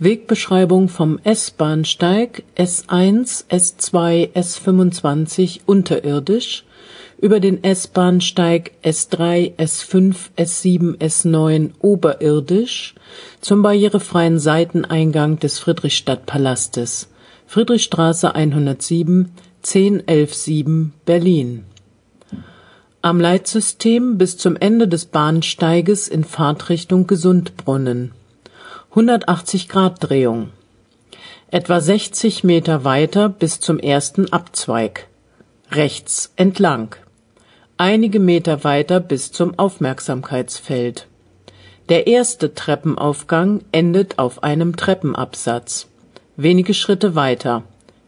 Wegbeschreibung vom S-Bahnsteig S1, S2, S25 unterirdisch über den S-Bahnsteig S3, S5, S7, S9 oberirdisch zum barrierefreien Seiteneingang des Friedrichstadtpalastes Friedrichstraße 107 10117 Berlin. Am Leitsystem bis zum Ende des Bahnsteiges in Fahrtrichtung Gesundbrunnen 180 Grad Drehung. Etwa 60 Meter weiter bis zum ersten Abzweig. Rechts entlang. Einige Meter weiter bis zum Aufmerksamkeitsfeld. Der erste Treppenaufgang endet auf einem Treppenabsatz. Wenige Schritte weiter.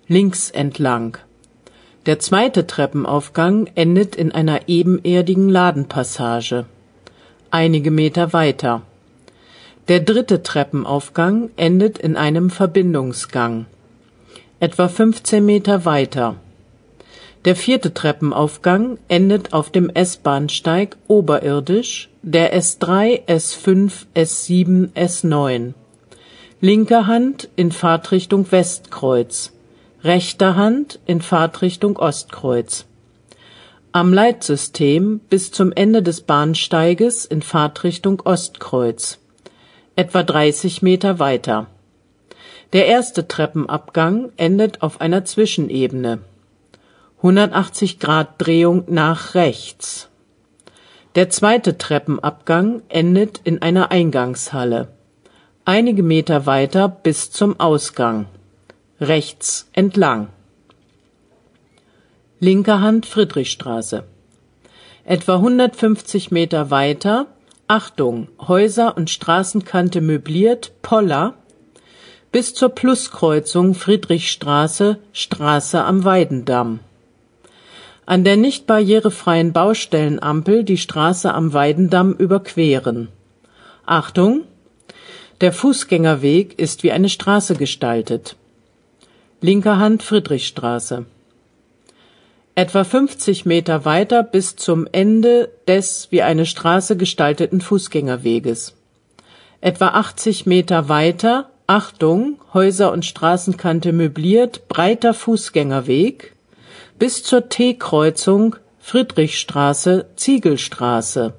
Links entlang. Der zweite Treppenaufgang endet in einer ebenerdigen Ladenpassage. Einige Meter weiter. Der dritte Treppenaufgang endet in einem Verbindungsgang. Etwa 15 Meter weiter. Der vierte Treppenaufgang endet auf dem S-Bahnsteig oberirdisch, der S3, S5, S7, S9. Linke Hand in Fahrtrichtung Westkreuz, rechter Hand in Fahrtrichtung Ostkreuz. Am Leitsystem bis zum Ende des Bahnsteiges in Fahrtrichtung Ostkreuz etwa 30 Meter weiter. Der erste Treppenabgang endet auf einer Zwischenebene. 180 Grad Drehung nach rechts. Der zweite Treppenabgang endet in einer Eingangshalle. Einige Meter weiter bis zum Ausgang. Rechts entlang. Linke Hand Friedrichstraße. Etwa 150 Meter weiter Achtung, Häuser und Straßenkante möbliert, Poller, bis zur Pluskreuzung Friedrichstraße, Straße am Weidendamm. An der nicht barrierefreien Baustellenampel die Straße am Weidendamm überqueren. Achtung! Der Fußgängerweg ist wie eine Straße gestaltet. Linker Hand Friedrichstraße etwa 50 Meter weiter bis zum Ende des wie eine Straße gestalteten Fußgängerweges. Etwa 80 Meter weiter, Achtung, Häuser und Straßenkante möbliert, breiter Fußgängerweg, bis zur T-Kreuzung Friedrichstraße, Ziegelstraße.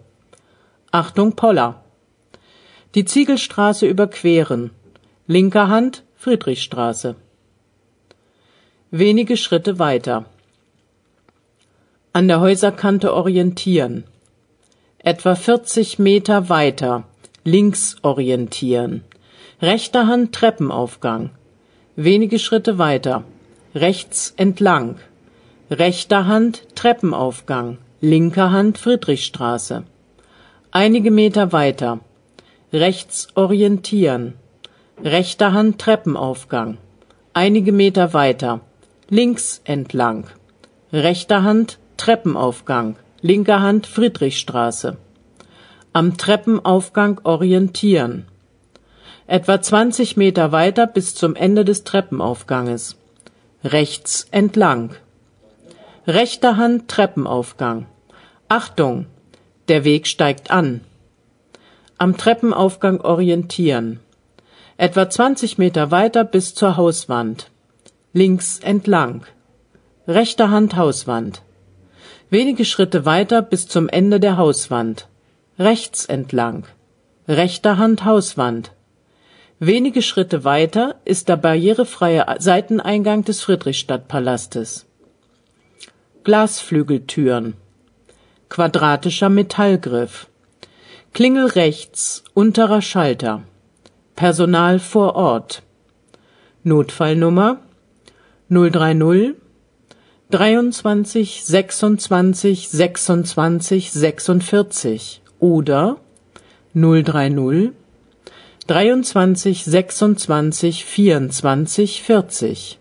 Achtung, Poller. Die Ziegelstraße überqueren. Linker Hand Friedrichstraße. Wenige Schritte weiter an der Häuserkante orientieren. Etwa 40 Meter weiter links orientieren. Rechter Hand Treppenaufgang. Wenige Schritte weiter. Rechts entlang. Rechter Hand Treppenaufgang. Linker Hand Friedrichstraße. Einige Meter weiter. Rechts orientieren. Rechter Hand Treppenaufgang. Einige Meter weiter. Links entlang. Rechter Hand Treppenaufgang, linker Hand Friedrichstraße. Am Treppenaufgang orientieren. Etwa 20 Meter weiter bis zum Ende des Treppenaufganges. Rechts entlang. Rechter Hand Treppenaufgang. Achtung, der Weg steigt an. Am Treppenaufgang orientieren. Etwa 20 Meter weiter bis zur Hauswand. Links entlang. Rechter Hand Hauswand. Wenige Schritte weiter bis zum Ende der Hauswand. Rechts entlang. Rechter Hand Hauswand. Wenige Schritte weiter ist der barrierefreie Seiteneingang des Friedrichstadtpalastes. Glasflügeltüren. Quadratischer Metallgriff. Klingel rechts, unterer Schalter. Personal vor Ort. Notfallnummer 030 23 26 26 46 oder 030 23 26 24 40